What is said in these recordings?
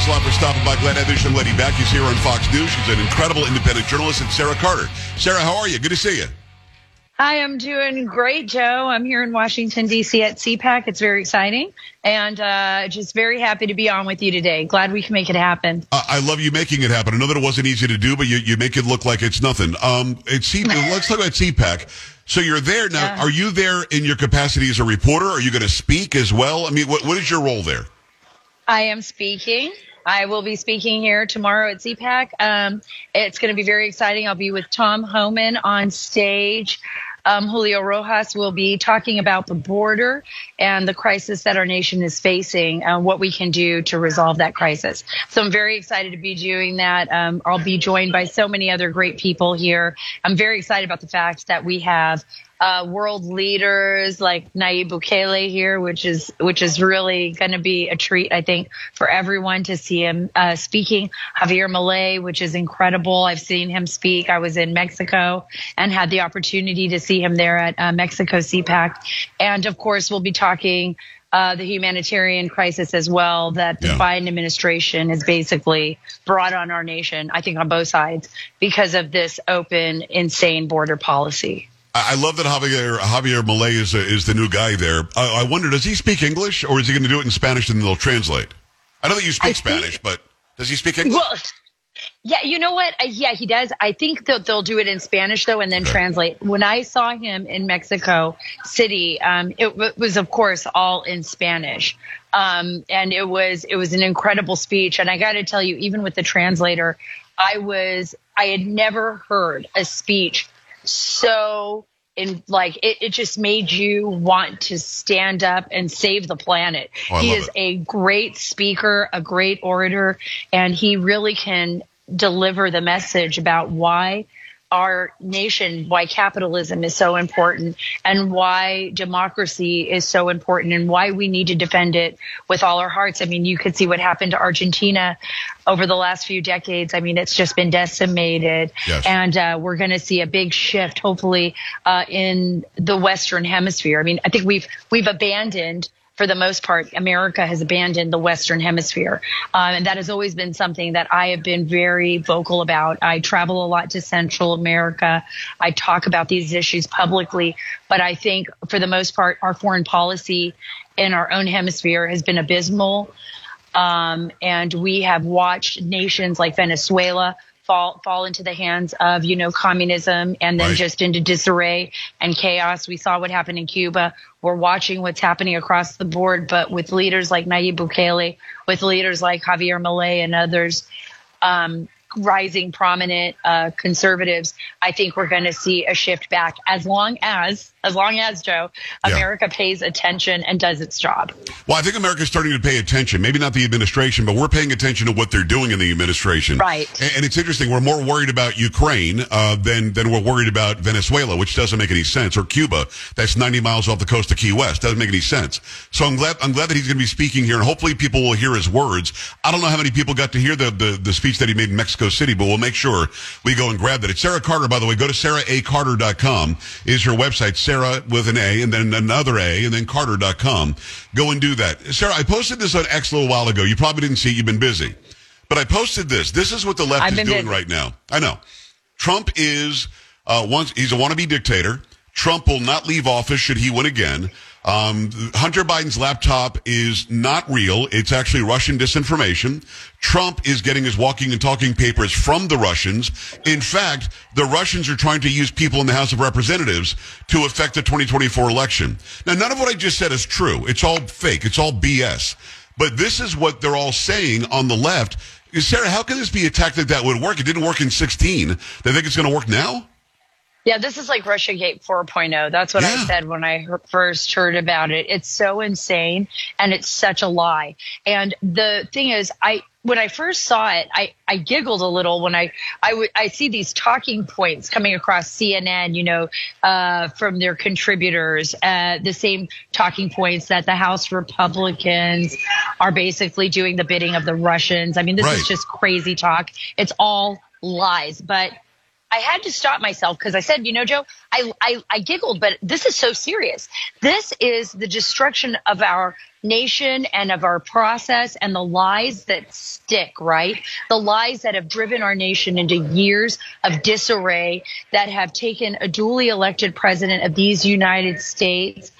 Thanks a lot for stopping by. Glad to have this lady back. Here on Fox News. She's an incredible independent journalist. It's Sara Carter. Sara, how are you? Good to see you. Hi, I'm doing great, Joe. I'm here in Washington, D.C. at CPAC. It's very exciting and uh, just very happy to be on with you today. Glad we can make it happen. Uh, I love you making it happen. I know that it wasn't easy to do, but you, you make it look like it's nothing. Um, it's C- let's talk about CPAC. So you're there now. Yeah. Are you there in your capacity as a reporter? Are you going to speak as well? I mean, what, what is your role there? I am speaking. I will be speaking here tomorrow at CPAC. Um, it's going to be very exciting. I'll be with Tom Homan on stage. Um, Julio Rosas will be talking about the border and the crisis that our nation is facing, and what we can do to resolve that crisis. So I'm very excited to be doing that. Um, I'll be joined by so many other great people here. I'm very excited about the fact that we have uh, world leaders like Nayib Bukele here, which is which is really going to be a treat, I think, for everyone to see him uh, speaking. Javier Milei, which is incredible. I've seen him speak. I was in Mexico and had the opportunity to see him there at uh, Mexico CPAC, and of course, we'll be talking. Uh, the humanitarian crisis as well that the Yeah. Biden administration has basically brought on our nation, I think on both sides, because of this open, insane border policy. I, love that Javier Javier Milei is is the new guy there. I, I wonder, does he speak English or is he going to do it in Spanish and they'll translate? I know that you speak I think- Spanish, but does he speak English? Well, yeah, you know what? Yeah, he does. I think that they'll do it in Spanish though, and then Okay. translate. When I saw him in Mexico City, um, it w- was of course all in Spanish, um, and it was it was an incredible speech. And I got to tell you, even with the translator, I was I had never heard a speech so in like it, it just made you want to stand up and save the planet. Oh, he is it. a great speaker, a great orator, and he really can deliver the message about why our nation, why capitalism is so important, and why democracy is so important, and why we need to defend it with all our hearts. I mean, you could see what happened to Argentina over the last few decades. I mean, it's just been decimated, Yes. and uh, we're going to see a big shift, hopefully, uh, in the Western Hemisphere. I mean, I think we've we've abandoned for the most part, America has abandoned the Western Hemisphere. Um, and that has always been something that I have been very vocal about. I travel a lot to Central America. I talk about these issues publicly. But I think for the most part, our foreign policy in our own hemisphere has been abysmal. Um, and we have watched nations like Venezuela fall fall into the hands of you know communism and then Right. just into disarray and chaos. We saw what happened in Cuba. We're watching what's happening across the board, but with leaders like Nayib Bukele, with leaders like Javier Milei and others. Um, rising prominent uh, conservatives, I think we're going to see a shift back as long as, as long as Joe, Yeah. America pays attention and does its job. Well, I think America's starting to pay attention. Maybe not the administration, but we're paying attention to what they're doing in the administration. Right. And, and it's interesting. We're more worried about Ukraine uh, than than we're worried about Venezuela, which doesn't make any sense, or Cuba, that's 90 miles off the coast of Key West. Doesn't make any sense. So I'm glad I'm glad that he's going to be speaking here, and hopefully people will hear his words. I don't know how many people got to hear the the, the speech that he made in Mexico City, but we'll make sure we go and grab that. It's Sara Carter, by the way. Go to saraacarter.com is her website. Sara with an A and then another A and then carter.com. Go and do that. Sara, I posted this on X a little while ago. You probably didn't see it. You've been busy. But I posted this. This is what the left I've is doing busy. right now. I know. Trump is uh, once he's a wannabe dictator. Trump will not leave office should he win again. Um, Hunter Biden's laptop is not real. It's actually Russian disinformation. Trump is getting his walking and talking papers from the Russians. In fact, the Russians are trying to use people in the House of Representatives to affect the 2024 election. Now, none of what I just said is true. It's all fake. It's all BS. But this is what they're all saying on the left. Sara, how can this be a tactic that would work? It didn't work in 16. They think it's going to work now? Yeah, this is like Russiagate 4.0. That's what Yeah. I said when I first heard about it. It's so insane and it's such a lie. And the thing is, I when I first saw it, I, I giggled a little when I I would I see these talking points coming across CNN, you know, uh, from their contributors, uh, the same talking points that the House Republicans are basically doing the bidding of the Russians. I mean, this Right. is just crazy talk. It's all lies, but I had to stop myself because I said, you know, Joe, I, I, I giggled, but this is so serious. This is the destruction of our nation and of our process and the lies that stick, right? The lies that have driven our nation into years of disarray that have taken a duly elected president of these United States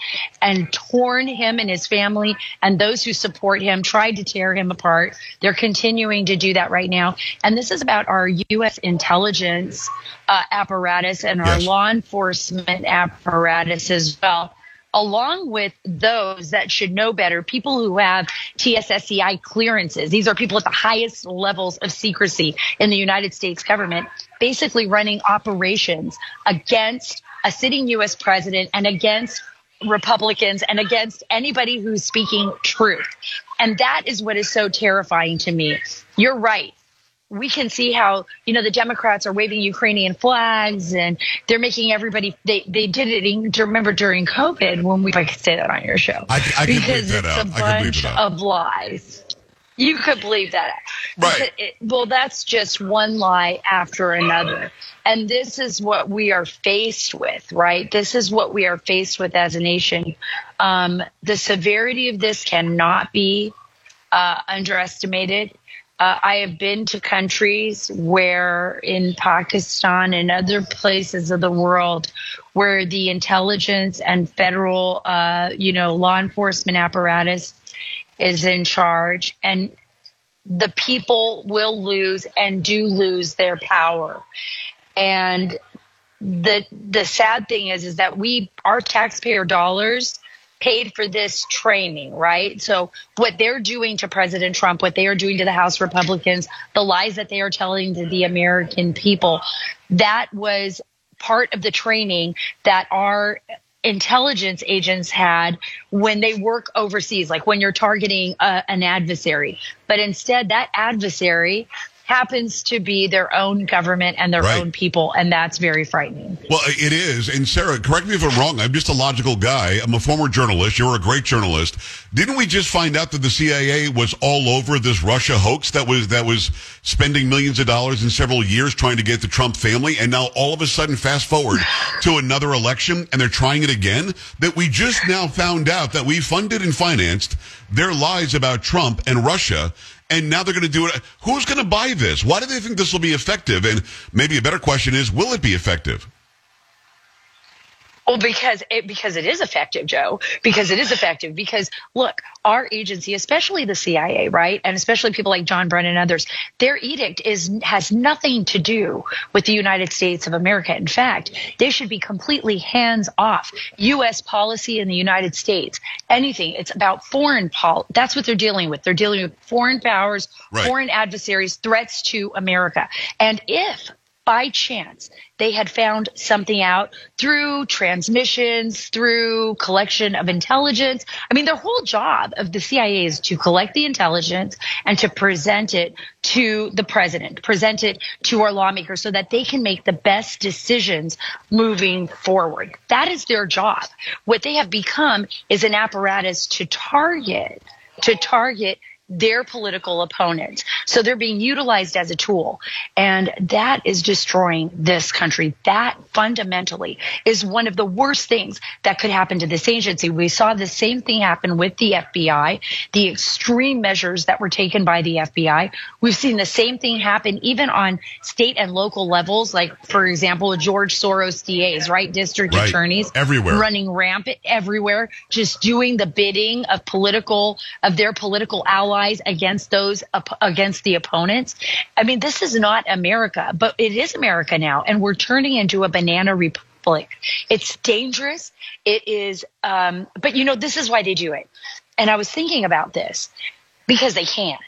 and torn him and his family and those who support him, tried to tear him apart. They're continuing to do that right now. And this is about our U.S. intelligence uh, apparatus and our Yes. law enforcement apparatus as well along with those that should know better, people who have TSSCI clearances. These are people at the highest levels of secrecy in the United States government, basically running operations against a sitting U.S. president and against Republicans and against anybody who's speaking truth. And that is what is so terrifying to me. You're right we can see how you know the Democrats are waving Ukrainian flags and they're making everybody they they did it. In, remember during COVID when we if I could say that on your show I, I because that it's out. a I can bleep bunch of lies. You could believe that. Right. It- well, that's just one lie after another. And this is what we are faced with, right? This is what we are faced with as a nation. Um, the severity of this cannot be uh, underestimated. Uh, I have been to countries where, in Pakistan and other places of the world, where the intelligence and federal, uh, you know, law enforcement apparatus is in charge, and the people will lose and do lose their power. And the the sad thing is, is that we our taxpayer dollars paid for this training, right? So what they're doing to President Trump, what they are doing to the House Republicans, the lies that they are telling to the American people, that was part of the training that our intelligence agents had when they work overseas, like when you're targeting a, an adversary. But instead, that adversary happens to be their own government and their Right. own people, and that's very frightening. Well, it is. And Sara, correct me if I'm wrong. I'm just a logical guy. I'm a former journalist. You're a great journalist. Didn't we just find out that the CIA was all over this Russia hoax that was that was spending millions of dollars in several years trying to get the Trump family, and now all of a sudden, fast forward to another election, and they're trying it again? That we just now found out that we funded and financed their lies about Trump and Russia. And now they're going to do it. Who's going to buy this? Why do they think this will be effective? And maybe a better question is, will it be effective? Well, because it because it is effective, Joe. Because it is effective. Because look, our agency, especially the CIA, right, and especially people like John Brennan and others, their edict is has nothing to do with the United States of America. In fact, they should be completely hands off. U.S. policy in the United States, anything. It's about foreign pol. That's what they're dealing with. They're dealing with foreign powers, Right. foreign adversaries, threats to America. And if by chance they had found something out through transmissions, through collection of intelligence. I mean, their whole job of the CIA is to collect the intelligence and to present it to the president, present it to our lawmakers so that they can make the best decisions moving forward. That is their job. What they have become is an apparatus to target, to target their political opponents. So they're being utilized as a tool. And that is destroying this country. That fundamentally is one of the worst things that could happen to this agency. We saw the same thing happen with the FBI, the extreme measures that were taken by the FBI. We've seen the same thing happen even on state and local levels, like, for example, George Soros DAs, right? District Right. attorneys Everywhere. running rampant everywhere, just doing the bidding of political of their political allies against those against the opponents. I mean, this is not America, but it is America now, and we're turning into a banana republic. It's dangerous. It is, um, but you know, this is why they do it. And I was thinking about this because they can,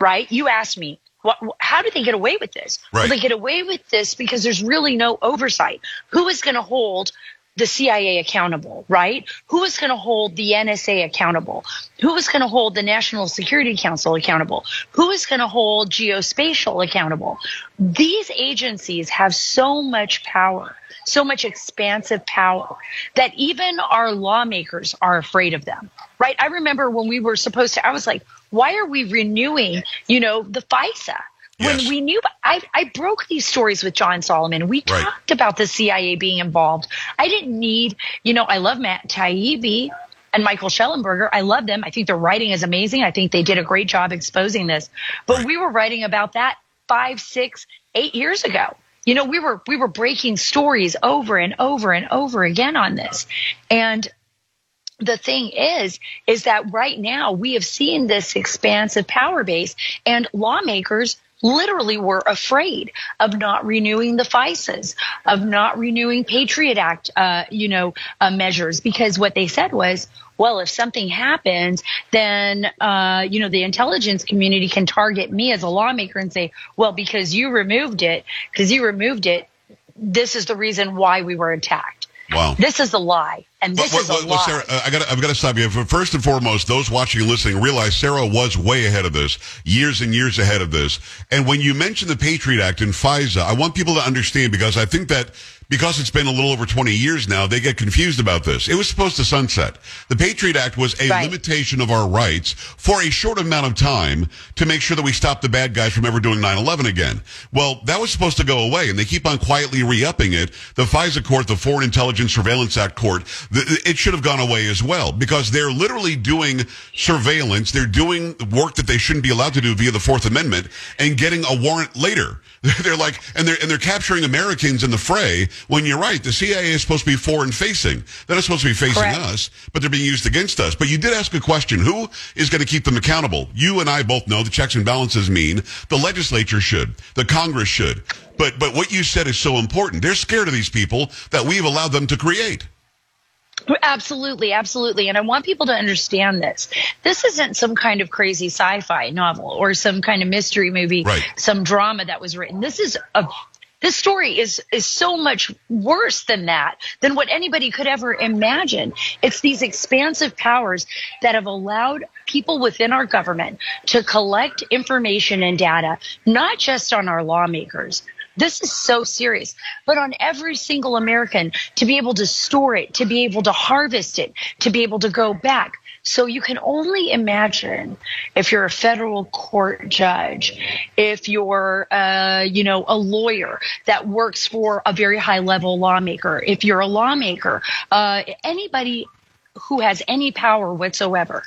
right? You asked me. What, how do they get away with this? Right. Well, they get away with this because there's really no oversight. Who is going to hold the CIA accountable, right? Who is going to hold the NSA accountable? Who is going to hold the National Security Council accountable? Who is going to hold geospatial accountable? These agencies have so much power, so much expansive power that even our lawmakers are afraid of them, right? I remember when we were supposed to, I was like, why are we renewing, you know, the FISA? When Yes. we knew, I, I broke these stories with John Solomon. We Right. talked about the CIA being involved. I didn't need, you know, I love Matt Taibbi. and Michael Shellenberger. I love them. I think their writing is amazing. I think they did a great job exposing this. But right. we were writing about that five, six, eight years ago. You know, we were we were breaking stories over and over and over again on this. And the thing is, is that right now we have seen this expansive power base and lawmakers literally were afraid of not renewing the FISAs, of not renewing Patriot Act, uh, you know, uh, measures, because what they said was, well, if something happens, then, uh, you know, the intelligence community can target me as a lawmaker and say, well, because you removed it, because you removed it, this is the reason why we were attacked. Wow. This is a lie. And this is a lie. Sara, uh, I got I've got to stop you. First and foremost, those watching and listening realize Sara was way ahead of this, years and years ahead of this. And when you mention the Patriot Act and FISA, I want people to understand because I think that because it's been a little over 20 years now, they get confused about this. It was supposed to sunset. The Patriot Act was a right. limitation of our rights for a short amount of time to make sure that we stop the bad guys from ever doing 9-11 again. Well, that was supposed to go away, and they keep on quietly re-upping it. The FISA court, the Foreign Intelligence Surveillance Act court, it should have gone away as well because they're literally doing surveillance. They're doing work that they shouldn't be allowed to do via the Fourth Amendment and getting a warrant later. They're like, and they're, and they're capturing Americans in the fray when you're right. The CIA is supposed to be foreign facing. They're not supposed to be facing Correct. us, but they're being used against us. But you did ask a question. Who is going to keep them accountable? You and I both know the checks and balances mean the legislature should, the Congress should. But, but what you said is so important. They're scared of these people that we've allowed them to create. Absolutely, absolutely. And I want people to understand this. This isn't some kind of crazy sci fi novel or some kind of mystery movie, right. some drama that was written. This is a this story is is so much worse than that than what anybody could ever imagine it's these expansive powers that have allowed people within our government to collect information and data not just on our lawmakers this is so serious. But on every single American to be able to store it, to be able to harvest it, to be able to go back. So you can only imagine if you're a federal court judge, if you're, uh, you know, a lawyer that works for a very high level lawmaker, if you're a lawmaker, uh, anybody who has any power whatsoever.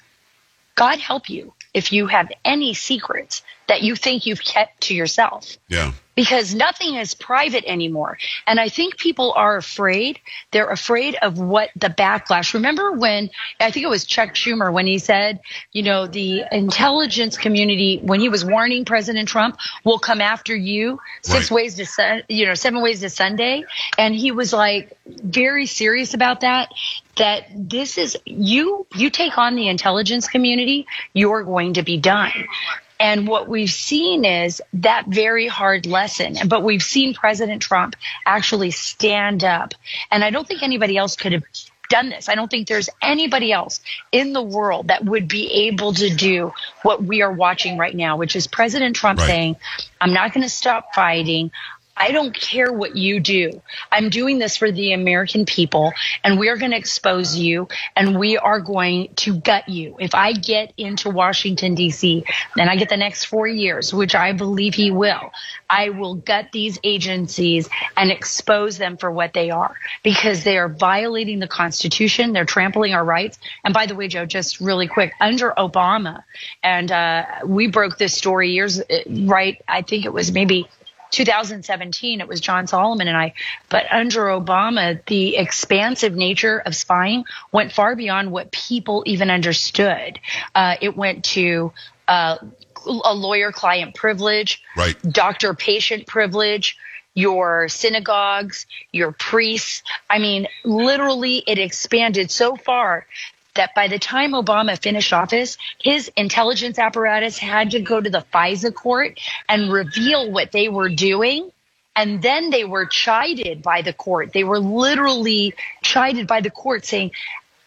God help you if you have any secrets that you think you've kept to yourself. Yeah because nothing is private anymore. And I think people are afraid. They're afraid of what the backlash. Remember when I think it was Chuck Schumer when he said, you know, the intelligence community when he was warning President Trump will come after you six right. ways to you know, seven ways to Sunday, and he was like very serious about that that this is you you take on the intelligence community you're going to be done and what we've seen is that very hard lesson. But we've seen President Trump actually stand up. And I don't think anybody else could have done this. I don't think there's anybody else in the world that would be able to do what we are watching right now, which is President Trump right. saying, I'm not going to stop fighting. I don't care what you do. I'm doing this for the American people and we're going to expose you and we are going to gut you. If I get into Washington DC and I get the next four years, which I believe he will, I will gut these agencies and expose them for what they are because they are violating the Constitution. They're trampling our rights. And by the way, Joe, just really quick, under Obama, and uh, we broke this story years, right? I think it was maybe 2017, it was John Solomon and I. But under Obama, the expansive nature of spying went far beyond what people even understood. Uh, it went to uh, a lawyer client privilege, right. doctor patient privilege, your synagogues, your priests. I mean, literally, it expanded so far that by the time Obama finished office, his intelligence apparatus had to go to the FISA court and reveal what they were doing. And then they were chided by the court. They were literally chided by the court saying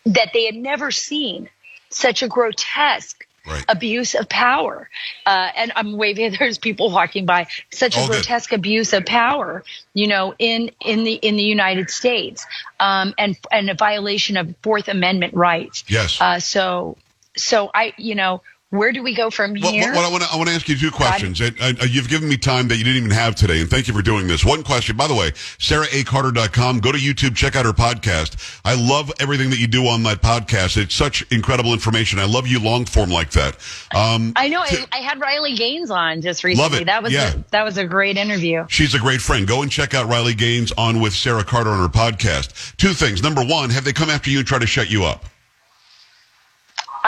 that they had never seen such a grotesque right. abuse of power. Uh, and I'm waving. There's people walking by. Such a grotesque good. abuse of power, you know, in in the in the United States, um, and and a violation of Fourth Amendment rights. Yes. Uh, so so I, you know, where do we go from here? well, I want to I want to ask you two questions. Uh, you've given me time that you didn't even have today, and thank you for doing this. One question, by the way, SaraACarter.com. Go to YouTube, check out her podcast. I love everything that you do on that podcast. It's such incredible information. I love you long form like that. Um, I know. I had Riley Gaines on just recently. Love it. That was Yeah. a, that was a great interview. She's a great friend. Go and check out Riley Gaines on with Sara Carter on her podcast. Two things. Number one, have they come after you and try to shut you up?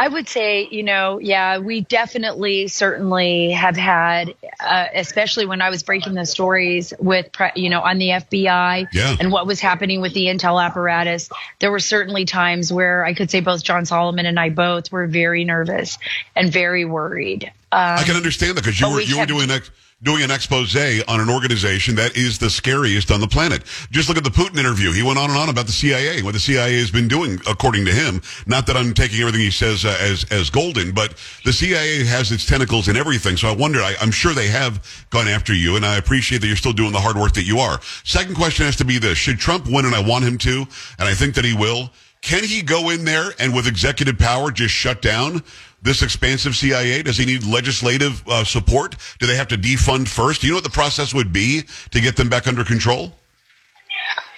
I would say, you know, yeah, we definitely, certainly have had, uh, especially when I was breaking the stories with, pre- you know, on the FBI Yeah. and what was happening with the intel apparatus. There were certainly times where I could say both John Solomon and I both were very nervous and very worried. I can understand that because you were we you were kept- doing ex, doing an expose on an organization that is the scariest on the planet. Just look at the Putin interview. He went on and on about the CIA what the CIA has been doing, according to him. Not that I'm taking everything he says uh, as as golden, but the CIA has its tentacles in everything. So I wonder. I, I'm sure they have gone after you, and I appreciate that you're still doing the hard work that you are. Second question has to be this: Should Trump win, and I want him to, and I think that he will. Can he go in there and with executive power just shut down this expansive CIA? Does he need legislative uh, support? Do they have to defund first? Do you know what the process would be to get them back under control?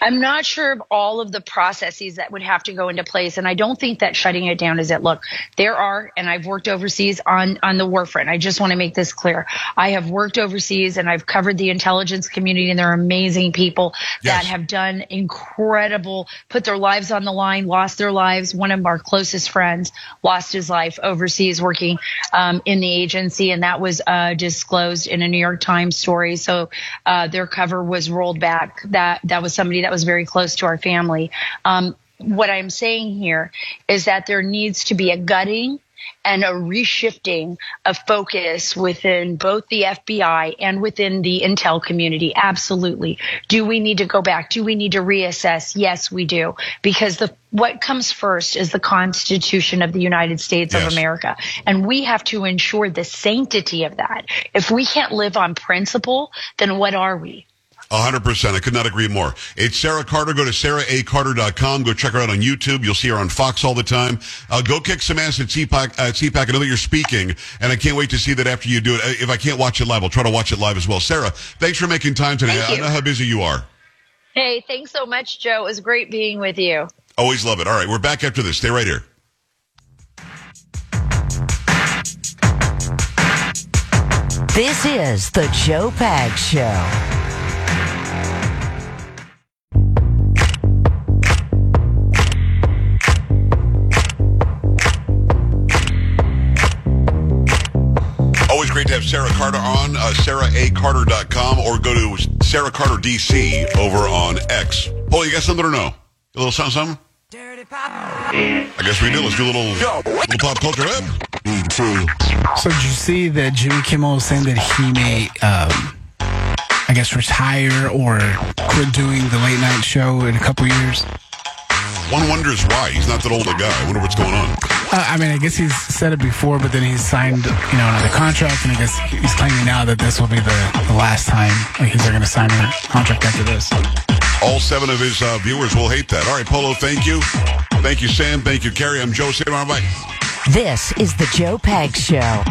I'm not sure of all of the processes that would have to go into place, and I don't think that shutting it down is it. Look, there are, and I've worked overseas on on the war front. I just want to make this clear. I have worked overseas, and I've covered the intelligence community, and they're amazing people Yes. that have done incredible, put their lives on the line, lost their lives. One of our closest friends lost his life overseas working um, in the agency, and that was uh, disclosed in a New York Times story. So uh, their cover was rolled back. That that was somebody that was very close to our family. Um, what I'm saying here is that there needs to be a gutting and a reshifting of focus within both the FBI and within the intel community. Absolutely. Do we need to go back? Do we need to reassess? Yes, we do. Because the what comes first is the Constitution of the United States Yes. of America. And we have to ensure the sanctity of that. If we can't live on principle, then what are we? A hundred percent. I could not agree more. It's Sara Carter. Go to saraacarter.com. Go check her out on YouTube. You'll see her on Fox all the time. Uh, go kick some ass at CPAC. At CPAC. I know that you're speaking, and I can't wait to see that after you do it. Uh, If I can't watch it live, I'll try to watch it live as well. Sara, thanks for making time today. Thank I know how busy you are. Hey, thanks so much, Joe. It was great being with you. Always love it. All right, we're back after this. Stay right here. This is the Joe Pag Show. Great to have Sara Carter on, uh, saraacarter.com, or go to Sara Carter DC over on X. Paul, you got something or no? A little something, something? I guess we do. Let's do a little, little pop culture. Up. So did you see that Jimmy Kimmel was saying that he may, um, I guess, retire or quit doing the late night show in a couple years? One wonders why. He's not that old a guy. I wonder what's going on. Uh, I mean, I guess he's said it before, but then he's signed, you know, another contract, and I guess he's claiming now that this will be the, the last time like, he's going to sign a contract after this. All seven of his uh, viewers will hate that. All right, Polo, thank you. Thank you, Sam. Thank you, Carrie. I'm Joe. Say bye. This is the Joe Pag Show.